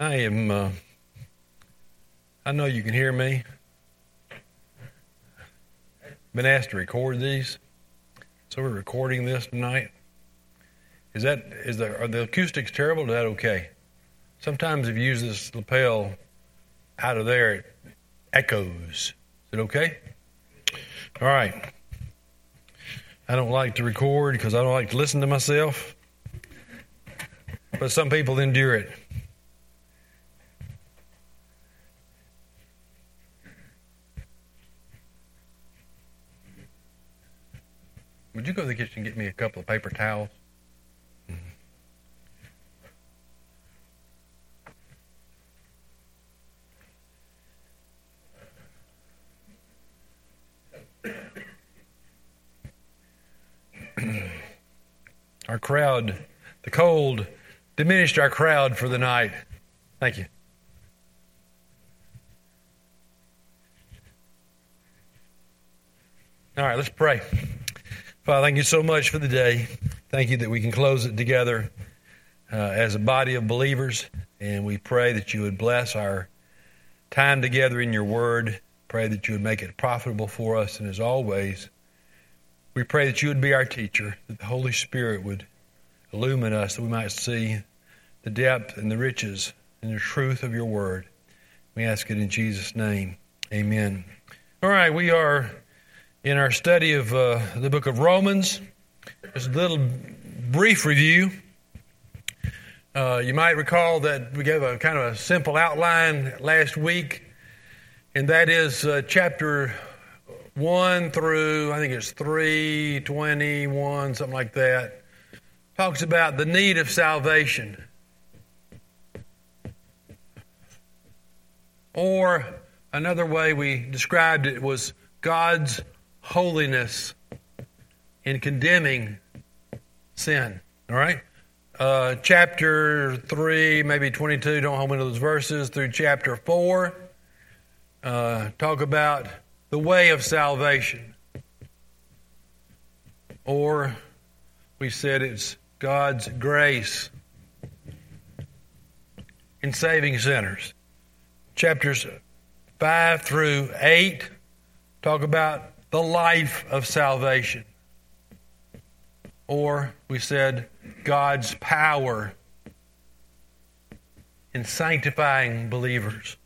I am, uh, I know you can hear me. Been asked to record these, so we're recording this tonight. Is that, is the, are the acoustics terrible? Is that okay? Sometimes if you use this lapel out of there, it echoes. Is it okay? All right. I don't like to record because I don't like to listen to myself, but some people endure it. Would you go to the kitchen and get me a couple of paper towels? our crowd, the cold diminished our crowd for the night. Thank you. All right, let's pray. Father, thank you so much for the day. Thank you that we can close it together uh, as a body of believers. And we pray that you would bless our time together in your word. Pray that you would make it profitable for us. And as always, we pray that you would be our teacher, that the Holy Spirit would illumine us, that we might see the depth and the riches and the truth of your word. We ask it in Jesus' name. Amen. All right, we are in our study of uh, the book of Romans. Just a little brief review. Uh, you might recall that we gave a kind of a simple outline last week, and that is uh, chapter 1 through, I think it's 321, something like that, talks about the need of salvation. Or another way we described it was God's holiness in condemning sin. All right? Uh, chapter 3, maybe 22, don't hold me to those verses, through chapter 4, uh, talk about the way of salvation. Or we said it's God's grace in saving sinners. Chapters 5 through 8 talk about the life of salvation. Or we said God's power in sanctifying believers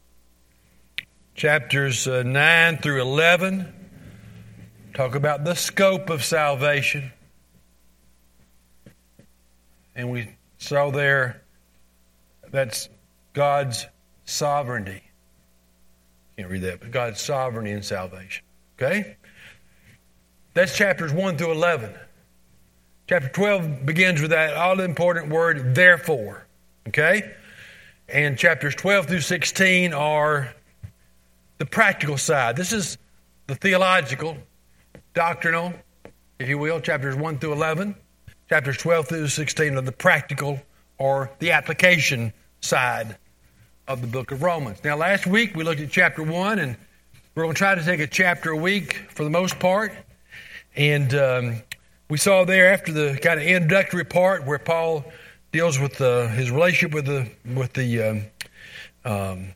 chapters uh, 9 through 11 talk about the scope of salvation. And we saw there that's God's sovereignty. Can't read that, but God's sovereignty in salvation. Okay? That's chapters 1 through 11. Chapter 12 begins with that all important word, therefore. Okay? And chapters 12 through 16 are the practical side. This is the theological, doctrinal, if you will, chapters 1 through 11. Chapters 12 through 16 are the practical or the application side of the book of Romans. Now, last week we looked at chapter 1, and we're going to try to take a chapter a week for the most part. And um, we saw there after the kind of introductory part where Paul deals with uh, his relationship with the with the um, um,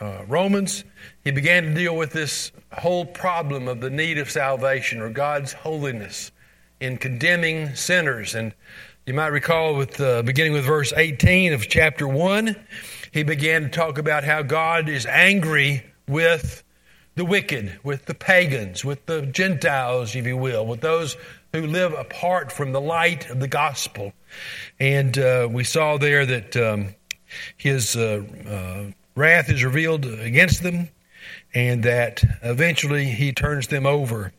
uh, Romans, he began to deal with this whole problem of the need of salvation or God's holiness in condemning sinners. And you might recall, with uh, beginning with verse 18 of chapter 1, he began to talk about how God is angry with the wicked, with the pagans, with the Gentiles, if you will, with those who live apart from the light of the gospel. And uh, we saw there that um, his uh, uh wrath is revealed against them, and that eventually he turns them over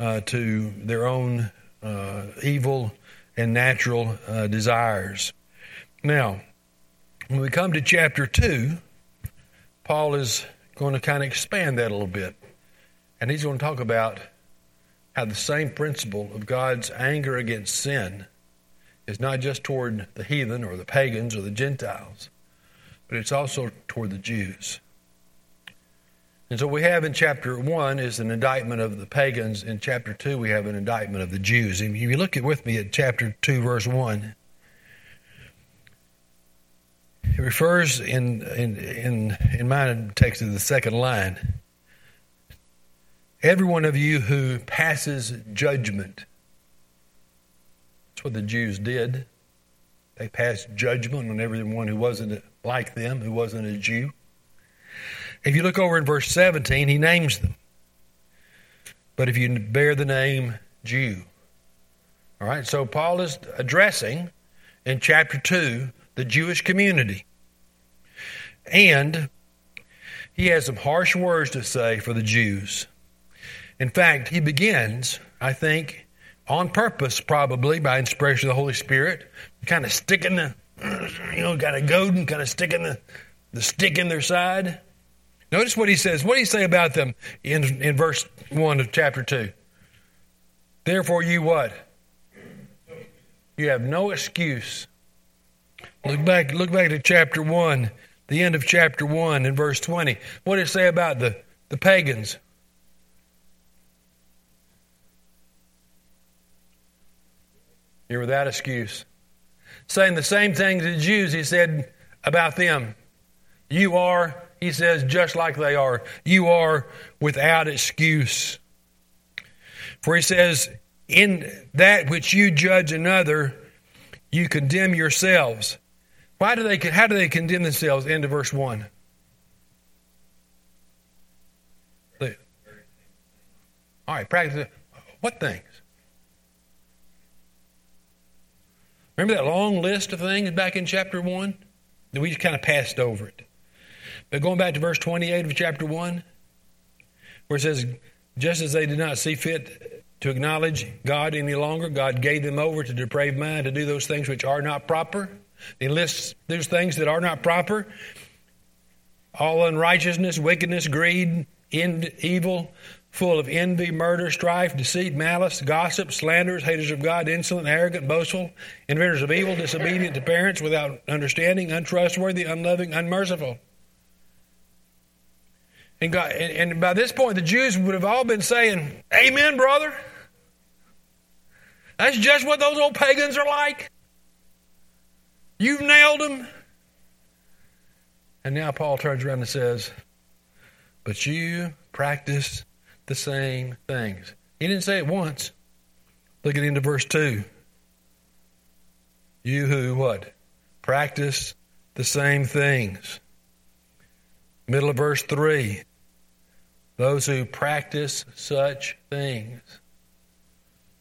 uh, to their own uh, evil and natural uh, desires. Now, when we come to chapter 2, Paul is going to kind of expand that a little bit. And he's going to talk about how the same principle of God's anger against sin is not just toward the heathen or the pagans or the Gentiles, but it's also toward the Jews. And so we have in chapter 1 is an indictment of the pagans. In chapter 2, we have an indictment of the Jews. And if you look at, with me at chapter 2, verse 1, It refers in in in in my text to the second line. Every one of you who passes judgment. That's what the Jews did. They passed judgment on everyone who wasn't like them, who wasn't a Jew. If you look over in verse 17, he names them. But if you bear the name Jew. All right, so Paul is addressing in chapter 2 the Jewish community. And he has some harsh words to say for the Jews. In fact, he begins, I think, on purpose, probably by inspiration of the Holy Spirit, kind of sticking the, you know, kind of goading, kind of sticking the, the stick in their side. Notice what he says. What do he say about them in, in verse 1 of chapter 2? Therefore, you what? You have no excuse. Look back, look back to chapter 1, the end of chapter 1 in verse 20. What did it say about the, the pagans? You're without excuse. Saying the same thing to the Jews, he said about them. You are, he says, just like they are. You are without excuse. For he says, in that which you judge another, you condemn yourselves. Why do they, how do they condemn themselves? End of verse 1. All right, practice. What things? Remember that long list of things back in chapter 1? That we just kind of passed over it. But going back to verse 28 of chapter 1, where it says, Just as they did not see fit to acknowledge God any longer, God gave them over to depraved mind to do those things which are not proper. He lists those things that are not proper all unrighteousness, wickedness, greed, evil, full of envy, murder, strife, deceit, malice, gossip, slanders, haters of God, insolent, arrogant, boastful, inventors of evil, disobedient to parents, without understanding, untrustworthy, unloving, unmerciful. And, God, and, and by this point, the Jews would have all been saying, Amen, brother. That's just what those old pagans are like. You've nailed him. And now Paul turns around and says, But you practice the same things. He didn't say it once. Look at into verse 2. You who what? Practice the same things. Middle of verse 3. Those who practice such things.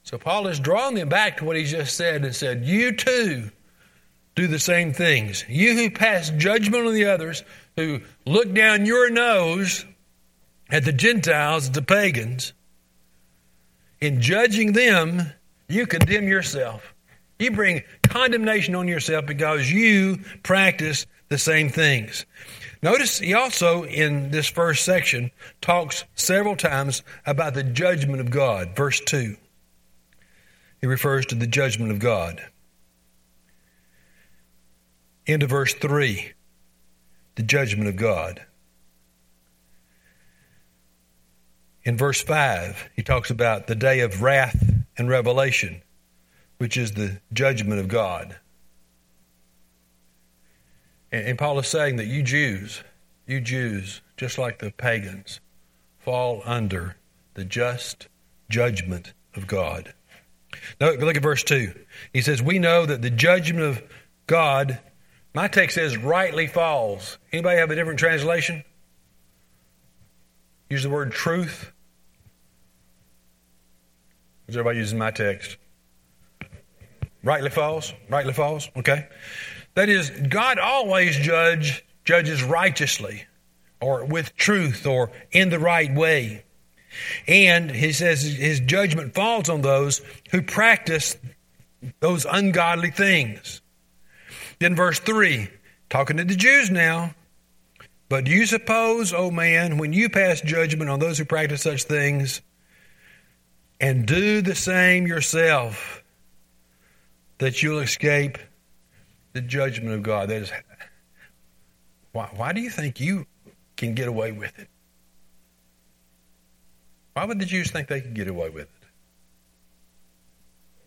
So Paul is drawing them back to what he just said and said, You too do the same things. You who pass judgment on the others, who look down your nose at the Gentiles, the pagans, in judging them, you condemn yourself. You bring condemnation on yourself because you practice the same things. Notice he also, in this first section, talks several times about the judgment of God. Verse 2. He refers to the judgment of God. Into verse 3, the judgment of God. In verse 5, he talks about the day of wrath and revelation, which is the judgment of God. And, Paul is saying that you Jews, you Jews, just like the pagans, fall under the just judgment of God. Now, look at verse 2. He says, We know that the judgment of God, my text says, rightly falls. Anybody have a different translation? Use the word truth. Is everybody using my text? Rightly false? Rightly false? Okay. That is, God always judge, judges righteously or with truth or in the right way. And he says his judgment falls on those who practice those ungodly things. Then, verse 3, talking to the Jews now. But do you suppose, O oh man, when you pass judgment on those who practice such things, and do the same yourself, that you'll escape the judgment of God. That is, why, why do you think you can get away with it? Why would the Jews think they could get away with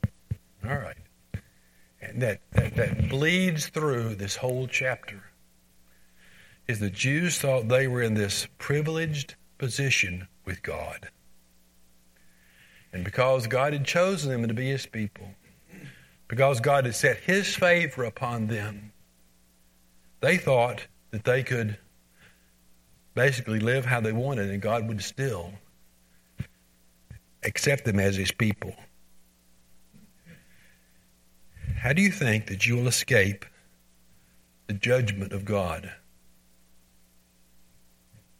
it? All right. That, that, that bleeds through this whole chapter. is the Jews thought they were in this privileged position with God. And because God had chosen them to be his people, because God had set his favor upon them, they thought that they could basically live how they wanted and God would still accept them as his people. How do you think that you will escape the judgment of God?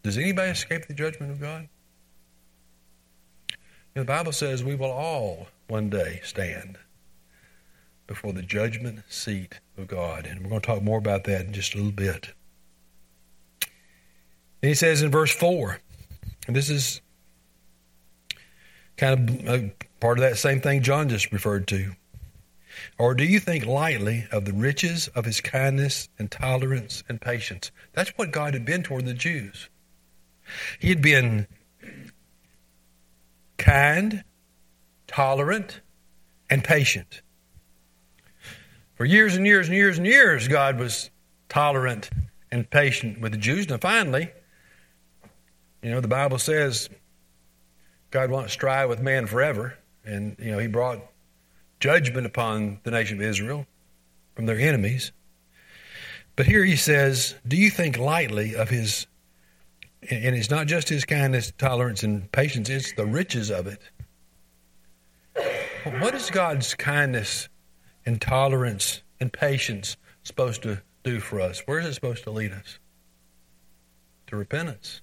Does anybody escape the judgment of God? the Bible says we will all one day stand before the judgment seat of God. And we're going to talk more about that in just a little bit. And he says in verse 4, and this is kind of part of that same thing John just referred to. Or do you think lightly of the riches of his kindness and tolerance and patience? That's what God had been toward the Jews. He had been kind, tolerant, and patient. For years and years and years and years, God was tolerant and patient with the Jews. Now, finally, you know, the Bible says God won't strive with man forever. And, you know, he brought judgment upon the nation of Israel from their enemies. But here he says, Do you think lightly of his and it's not just his kindness, tolerance, and patience, it's the riches of it. What is God's kindness and tolerance and patience supposed to do for us? Where is it supposed to lead us? To repentance.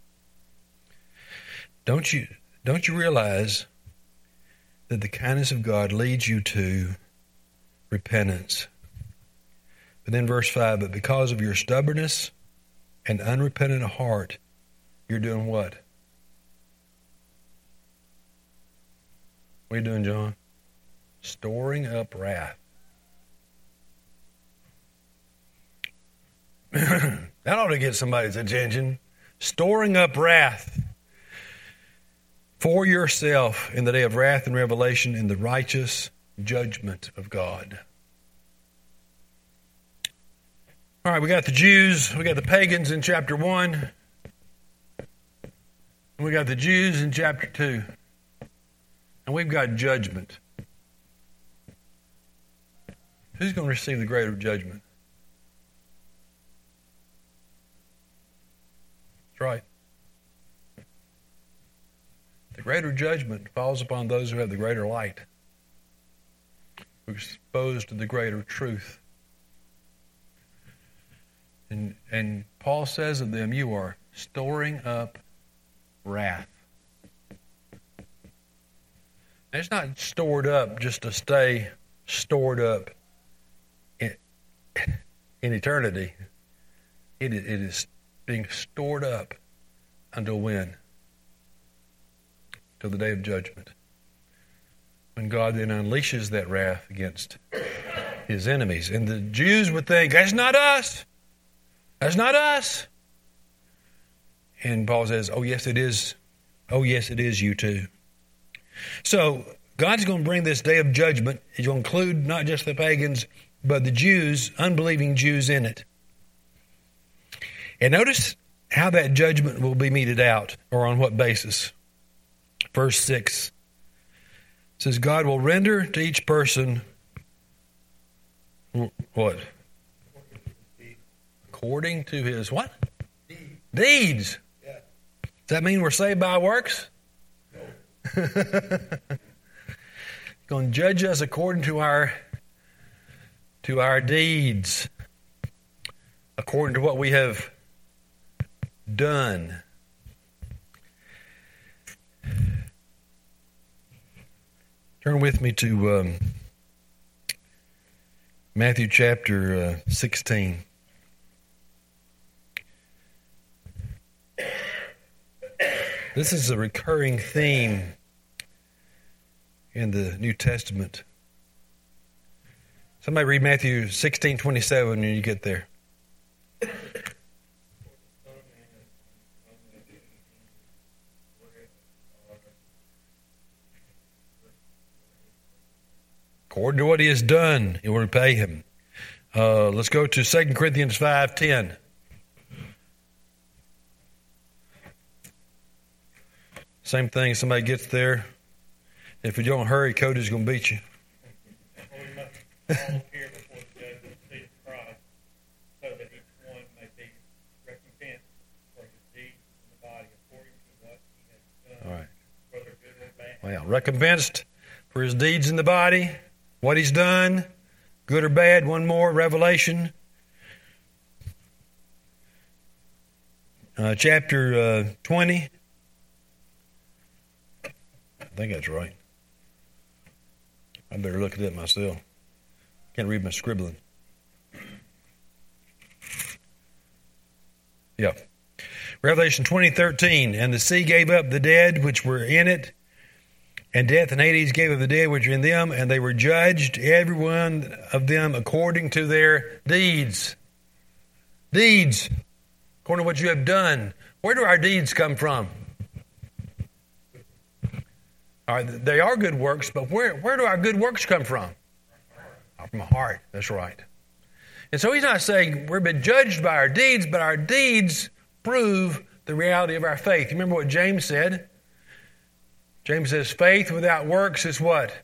Don't you don't you realize that the kindness of God leads you to repentance? But then verse 5, but because of your stubbornness and unrepentant heart, you're doing what? What are you doing, John? Storing up wrath. that ought to get somebody's attention. Storing up wrath for yourself in the day of wrath and revelation in the righteous judgment of God. All right, we got the Jews, we got the pagans in chapter 1. And we got the Jews in chapter 2. And we've got judgment. Who's going to receive the greater judgment? That's right. The greater judgment falls upon those who have the greater light, who are exposed to the greater truth. And, and Paul says of them, You are storing up wrath. It's not stored up just to stay stored up in, in eternity. It, it is being stored up until when? Till the day of judgment. When God then unleashes that wrath against his enemies. And the Jews would think, that's not us. That's not us. And Paul says, Oh, yes, it is. Oh, yes, it is you too. So God's going to bring this day of judgment. He's going to include not just the pagans, but the Jews, unbelieving Jews in it. And notice how that judgment will be meted out, or on what basis. Verse 6 says, God will render to each person what? According to his what? Deeds. Does that mean we're saved by works? No. going to judge us according to our to our deeds, according to what we have done. Turn with me to um, Matthew chapter uh, 16. This is a recurring theme in the New Testament. Somebody read Matthew 16 27 when you get there. according to what he has done, he will repay him. Uh, let's go to 2 Corinthians 5.10. Same thing, somebody gets there. If you don't hurry, Cody's going to beat you. All right. Well, recompensed for his deeds in the body, what he's done, good or bad. One more, Revelation. Uh, chapter uh, 20. I think that's right. I better look at it myself. Can't read my scribbling. Yeah. Revelation 20, 13. And the sea gave up the dead which were in it, and death and Hades gave up the dead which were in them, and they were judged, every one of them according to their deeds. Deeds. According to what you have done. Where do our deeds come from? All right, they are good works, but where, where do our good works come from? From the heart. That's right. And so he's not saying we're been judged by our deeds, but our deeds prove the reality of our faith. You remember what James said? James says, faith without works is what?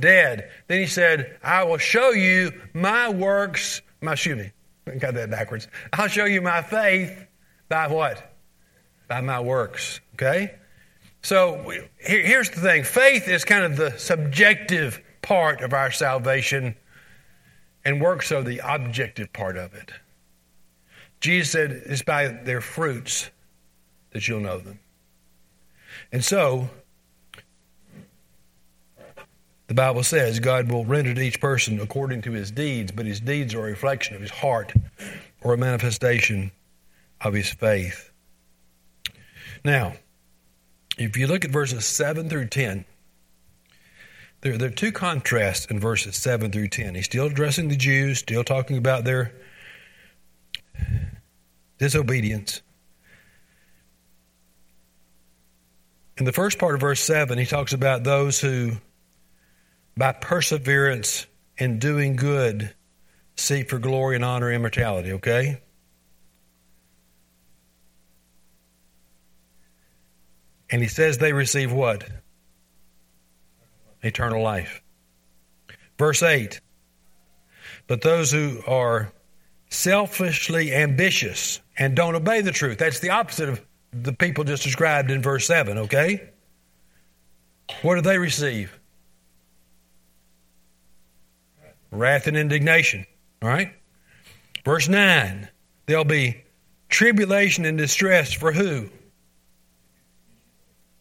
Dead. Then he said, I will show you my works, my excuse me, I got that backwards. I'll show you my faith by what? By my works. Okay? So here, here's the thing faith is kind of the subjective part of our salvation, and works are the objective part of it. Jesus said it's by their fruits that you'll know them. And so, the Bible says God will render to each person according to his deeds, but his deeds are a reflection of his heart or a manifestation of his faith. Now, if you look at verses 7 through 10, there, there are two contrasts in verses 7 through 10. He's still addressing the Jews, still talking about their disobedience. In the first part of verse 7, he talks about those who, by perseverance in doing good, seek for glory and honor and immortality, okay? And he says they receive what? Eternal life. Verse 8 But those who are selfishly ambitious and don't obey the truth, that's the opposite of the people just described in verse 7, okay? What do they receive? Wrath and indignation, all right? Verse 9 There'll be tribulation and distress for who?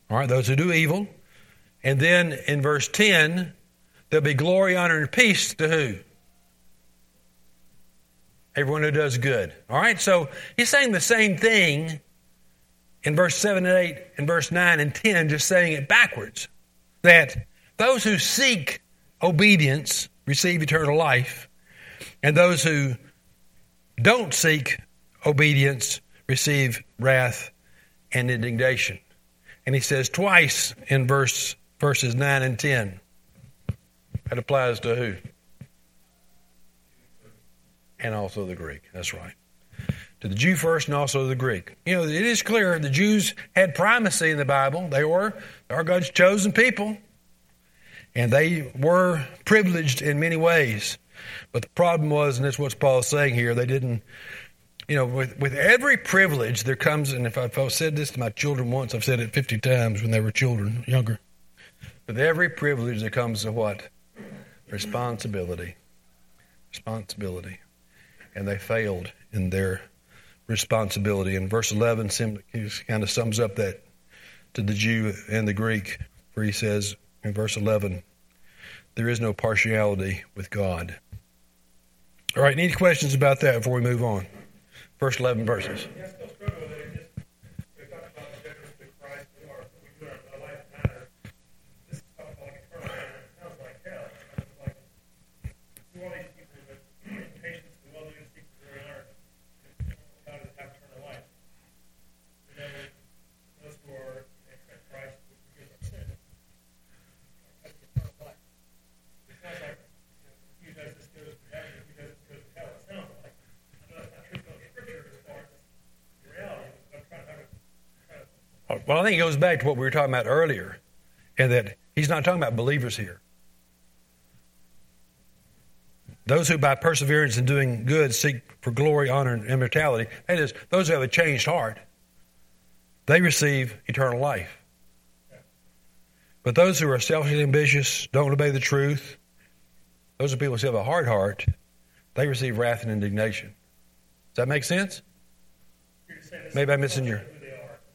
All right, those who do evil. And then in verse 10, there'll be glory, honor, and peace to who? Everyone who does good. All right, so he's saying the same thing in verse 7 and 8 and verse 9 and 10, just saying it backwards. That those who seek obedience receive eternal life, and those who don't seek obedience receive wrath and indignation. And he says twice in verse verses 9 and 10. That applies to who? And also the Greek. That's right. To the Jew first and also the Greek. You know, it is clear the Jews had primacy in the Bible. They were our God's chosen people. And they were privileged in many ways. But the problem was, and that's what Paul's saying here, they didn't you know, with, with every privilege there comes, and if I've said this to my children once, I've said it 50 times when they were children, younger. With every privilege there comes a what? Responsibility. Responsibility. And they failed in their responsibility. And verse 11 kind of sums up that to the Jew and the Greek, where he says in verse 11, there is no partiality with God. All right, any questions about that before we move on? First 11 verses. Well, I think it goes back to what we were talking about earlier, and that he's not talking about believers here. Those who by perseverance in doing good seek for glory, honor, and immortality, that is, those who have a changed heart, they receive eternal life. But those who are selfishly ambitious, don't obey the truth, those are people who have a hard heart, they receive wrath and indignation. Does that make sense? You're just saying it's Maybe I'm missing your- who they are.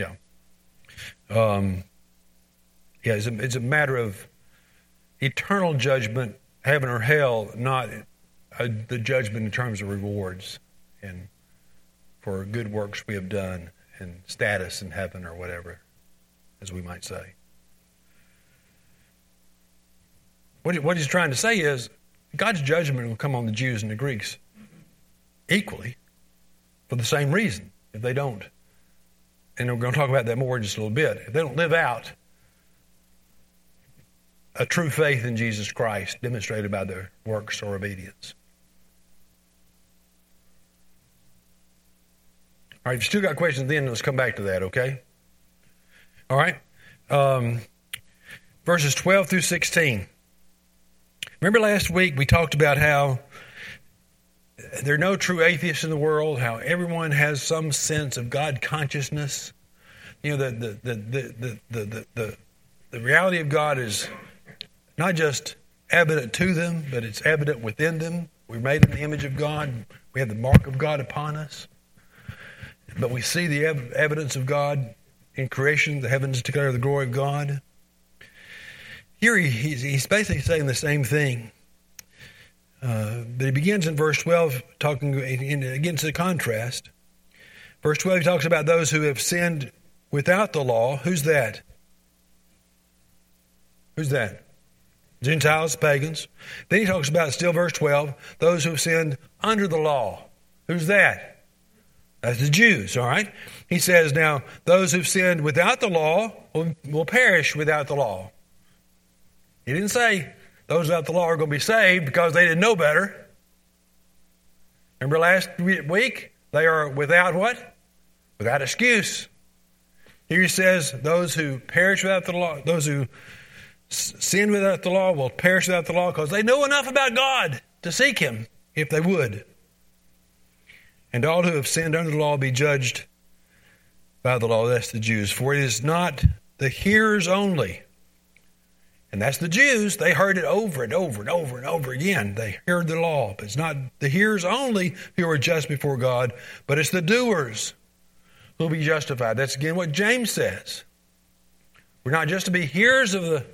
Yeah. Um, yeah, it's a, it's a matter of eternal judgment, heaven or hell, not uh the judgment in terms of rewards and for good works we have done and status in heaven or whatever, as we might say. What, what he's trying to say is God's judgment will come on the Jews and the Greeks equally for the same reason if they don't and we're going to talk about that more in just a little bit. If they don't live out a true faith in Jesus Christ demonstrated by their works or obedience. All right, if you still got questions, then let's come back to that, okay? All right. Um, verses 12 through 16. Remember last week we talked about how there are no true atheists in the world, how everyone has some sense of God consciousness. You know, the, the, the, the, the, the, the reality of God is not just evident to them, but it's evident within them. We're made in the image of God. We have the mark of God upon us. But we see the ev- evidence of God in creation. The heavens declare the glory of God. Here he, he's, he's basically saying the same thing. Uh, but he begins in verse 12, talking in, against the contrast. Verse 12, he talks about those who have sinned without the law. Who's that? Who's that? Gentiles, pagans. Then he talks about, still verse 12, those who have sinned under the law. Who's that? That's the Jews, all right? He says, now, those who've sinned without the law will, will perish without the law. He didn't say those without the law are going to be saved because they didn't know better. Remember last week? They are without what? Without excuse. Here he says, those who perish without the law, those who sin without the law will perish without the law because they know enough about God to seek him if they would. And all who have sinned under the law be judged by the law. That's the Jews. For it is not the hearers only. And that's the Jews. They heard it over and over and over and over again. They heard the law. But it's not the hearers only who are just before God, but it's the doers who will be justified. That's again what James says. We're not just to be hearers of the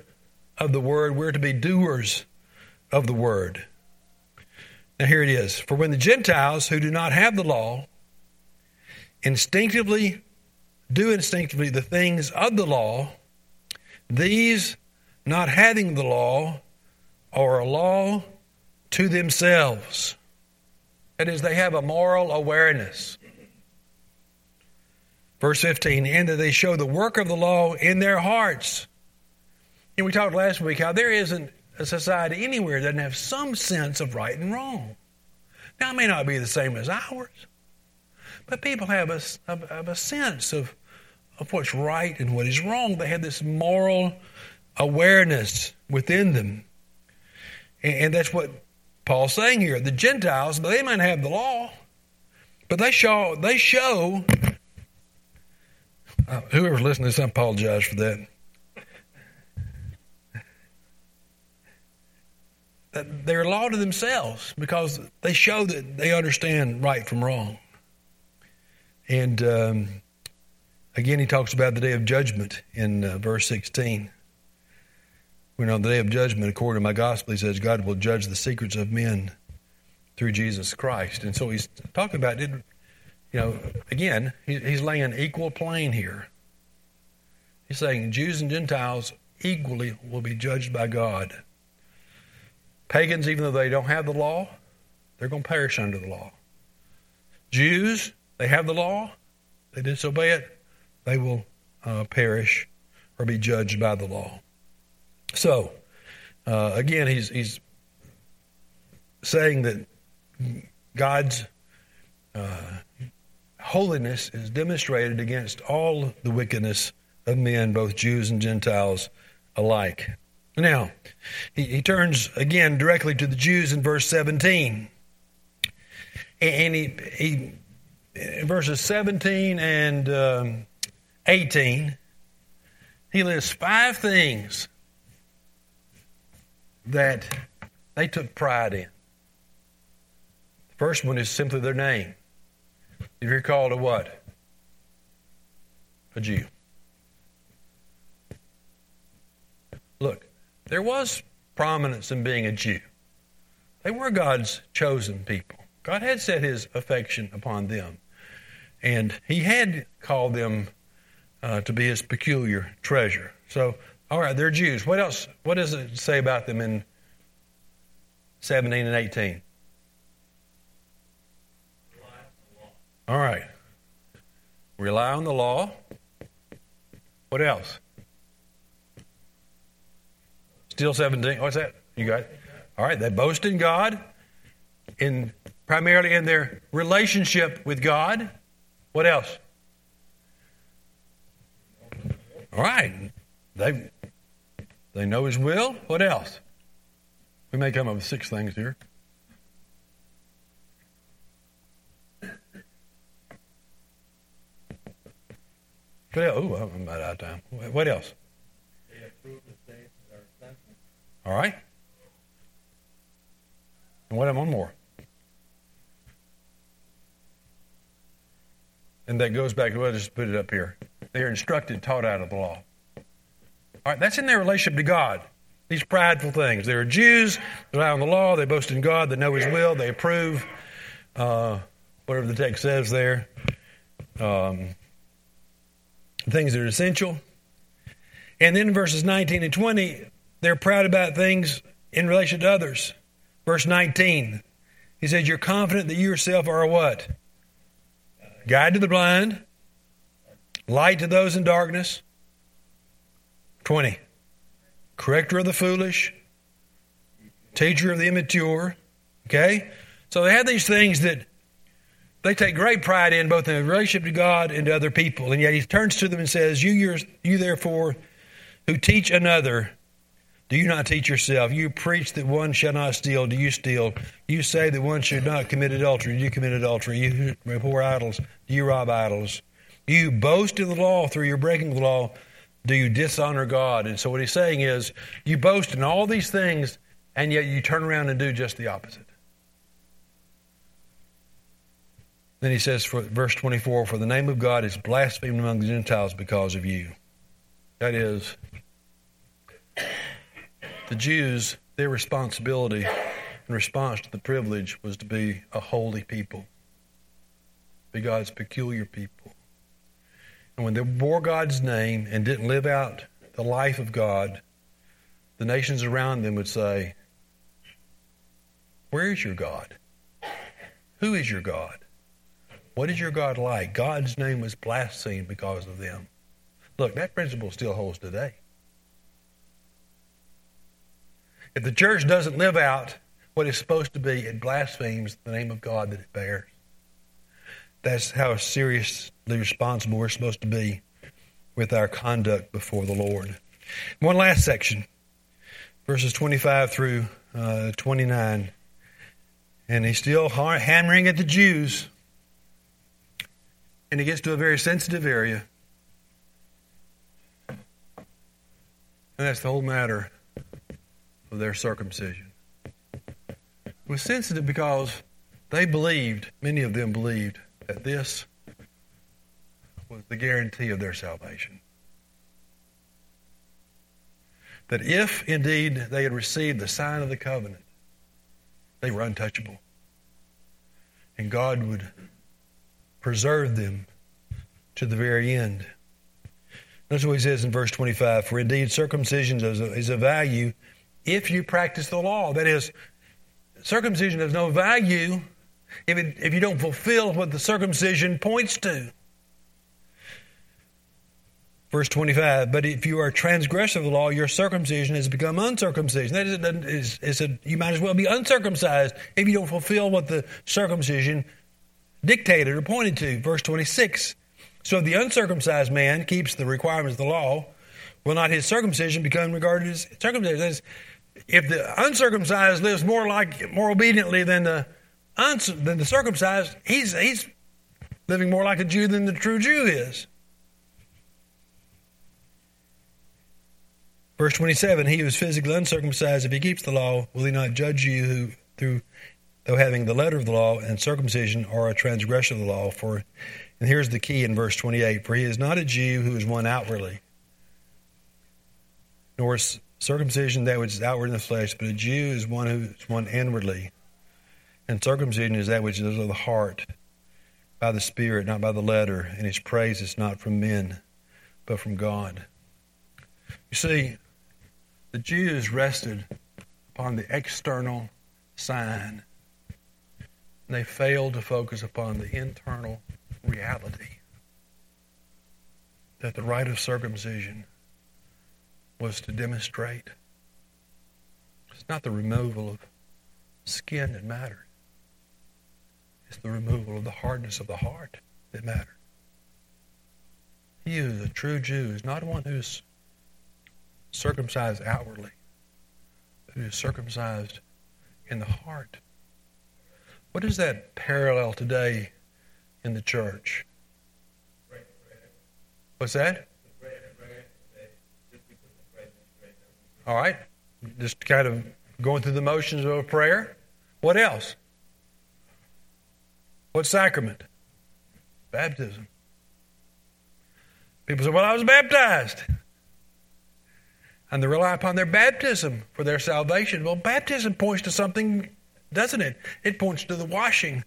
of the word, we're to be doers of the word. Now here it is. For when the Gentiles who do not have the law instinctively do instinctively the things of the law, these not having the law are a law to themselves. That is, they have a moral awareness. Verse 15, and that they show the work of the law in their hearts. And we talked last week how there isn't a society anywhere that doesn't have some sense of right and wrong. Now, it may not be the same as ours, but people have a, have a sense of, of what's right and what is wrong. They have this moral awareness within them. And, and that's what Paul's saying here. The Gentiles, they might have the law, but they show, they show uh, whoever's listening to this, I apologize for that. That they're law to themselves because they show that they understand right from wrong. And um, again, he talks about the day of judgment in uh, verse 16. When on the day of judgment, according to my gospel, he says, God will judge the secrets of men through Jesus Christ. And so he's talking about it. You know, again, he, he's laying an equal plane here. He's saying Jews and Gentiles equally will be judged by God. Pagans, even though they don't have the law, they're going to perish under the law. Jews, they have the law, they disobey it, they will uh, perish or be judged by the law. So, uh, again, he's, he's saying that God's uh, holiness is demonstrated against all the wickedness of men, both Jews and Gentiles alike. Now, he, he turns again directly to the Jews in verse 17. And he, he in verses 17 and um, 18, he lists five things that they took pride in. The first one is simply their name. If you're called a what? A Jew. Look, there was prominence in being a Jew. They were God's chosen people. God had set his affection upon them. And he had called them uh, to be his peculiar treasure. So, all right, they're Jews. What else? What does it say about them in 17 and 18? All right. Rely on the law. What else? Still 17. What's that? You got it? All right. They boast in God, in primarily in their relationship with God. What else? All right. They they know his will. What else? We may come up with six things here. What else? Ooh, I'm about out of time. What else? All right. And what? One more. And that goes back to what I just put it up here. They are instructed, taught out of the law. All right, that's in their relationship to God. These prideful things. They're Jews, they rely on the law, they boast in God, they know His will, they approve uh, whatever the text says there. Um, things that are essential. And then verses 19 and 20, they're proud about things in relation to others. Verse 19, he says, You're confident that you yourself are what? Guide to the blind, light to those in darkness. 20. Corrector of the foolish, teacher of the immature. Okay? So they have these things that they take great pride in, both in relationship to God and to other people. And yet he turns to them and says, You, you therefore, who teach another, do you not teach yourself? You preach that one shall not steal. Do you steal? You say that one should not commit adultery. Do you commit adultery? You abhor idols. Do you rob idols? You boast in the law through your breaking the law. Do you dishonor God? And so what he's saying is, you boast in all these things, and yet you turn around and do just the opposite. Then he says, for verse 24, For the name of God is blasphemed among the Gentiles because of you. That is, the Jews, their responsibility in response to the privilege was to be a holy people, be God's peculiar people. And when they bore God's name and didn't live out the life of God, the nations around them would say, Where is your God? Who is your God? What is your God like? God's name was blasphemed because of them. Look, that principle still holds today. If the church doesn't live out what it's supposed to be, it blasphemes the name of God that it bears. That's how seriously responsible we're supposed to be with our conduct before the Lord. One last section, verses 25 through uh, 29. And he's still hammering at the Jews. And he gets to a very sensitive area. And that's the whole matter of their circumcision. It was sensitive because they believed, many of them believed, that this was the guarantee of their salvation. That if indeed they had received the sign of the covenant, they were untouchable. And God would preserve them to the very end. That's what he says in verse 25. For indeed, circumcision is a, is a value if you practice the law. That is, circumcision has no value if, it, if you don't fulfill what the circumcision points to. Verse 25, but if you are a transgressor of the law, your circumcision has become uncircumcision. That is, a, you might as well be uncircumcised if you don't fulfill what the circumcision dictated or pointed to. Verse 26, so the uncircumcised man keeps the requirements of the law, will not his circumcision become regarded as circumcision? If the uncircumcised lives more like more obediently than the than the circumcised, he's he's living more like a Jew than the true Jew is. Verse 27 He who is physically uncircumcised, if he keeps the law, will he not judge you who, through, though having the letter of the law and circumcision, are a transgression of the law? For, and here's the key in verse 28 For he is not a Jew who is one outwardly, nor is circumcision that which is outward in the flesh, but a Jew is one who is one inwardly. And circumcision is that which is of the heart, by the Spirit, not by the letter, and his praise is not from men, but from God. You see, the Jews rested upon the external sign. And they failed to focus upon the internal reality that the rite of circumcision was to demonstrate. It's not the removal of skin that mattered. It's the removal of the hardness of the heart that mattered. He who is a true Jew is not one who's circumcised outwardly, who is circumcised in the heart. What is that parallel today in the church? What's that? All right. Just kind of going through the motions of a prayer. What else? What sacrament? Baptism. People say, Well, I was baptized. And they rely upon their baptism for their salvation. Well, baptism points to something, doesn't it? It points to the washing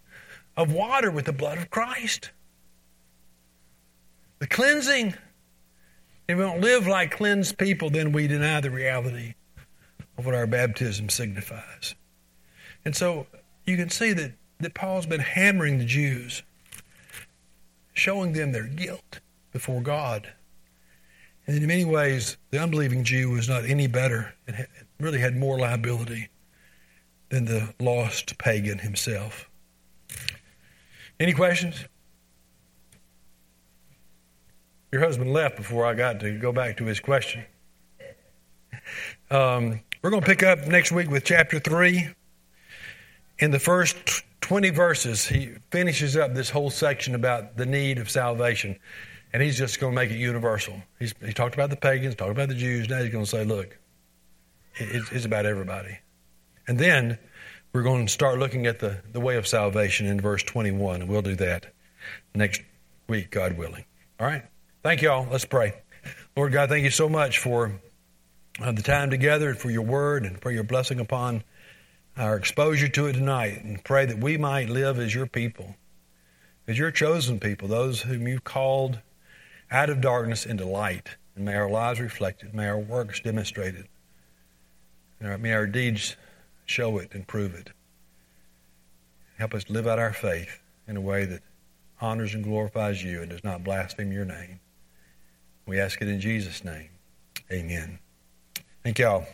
of water with the blood of Christ. The cleansing. If we don't live like cleansed people, then we deny the reality of what our baptism signifies. And so you can see that, that Paul's been hammering the Jews, showing them their guilt before God. And in many ways, the unbelieving Jew was not any better and really had more liability than the lost pagan himself. Any questions? Your husband left before I got to go back to his question. Um, we're going to pick up next week with chapter 3. In the first 20 verses, he finishes up this whole section about the need of salvation. And he's just going to make it universal. He's, he talked about the pagans, talked about the Jews. Now he's going to say, look, it, it's about everybody. And then we're going to start looking at the, the way of salvation in verse 21. And we'll do that next week, God willing. All right? Thank you all. Let's pray. Lord God, thank you so much for uh, the time together and for your word and for your blessing upon our exposure to it tonight. And pray that we might live as your people, as your chosen people, those whom you've called out of darkness into light. And may our lives reflect it. May our works demonstrate it. May our deeds show it and prove it. Help us live out our faith in a way that honors and glorifies you and does not blaspheme your name. We ask it in Jesus' name. Amen. Thank y'all.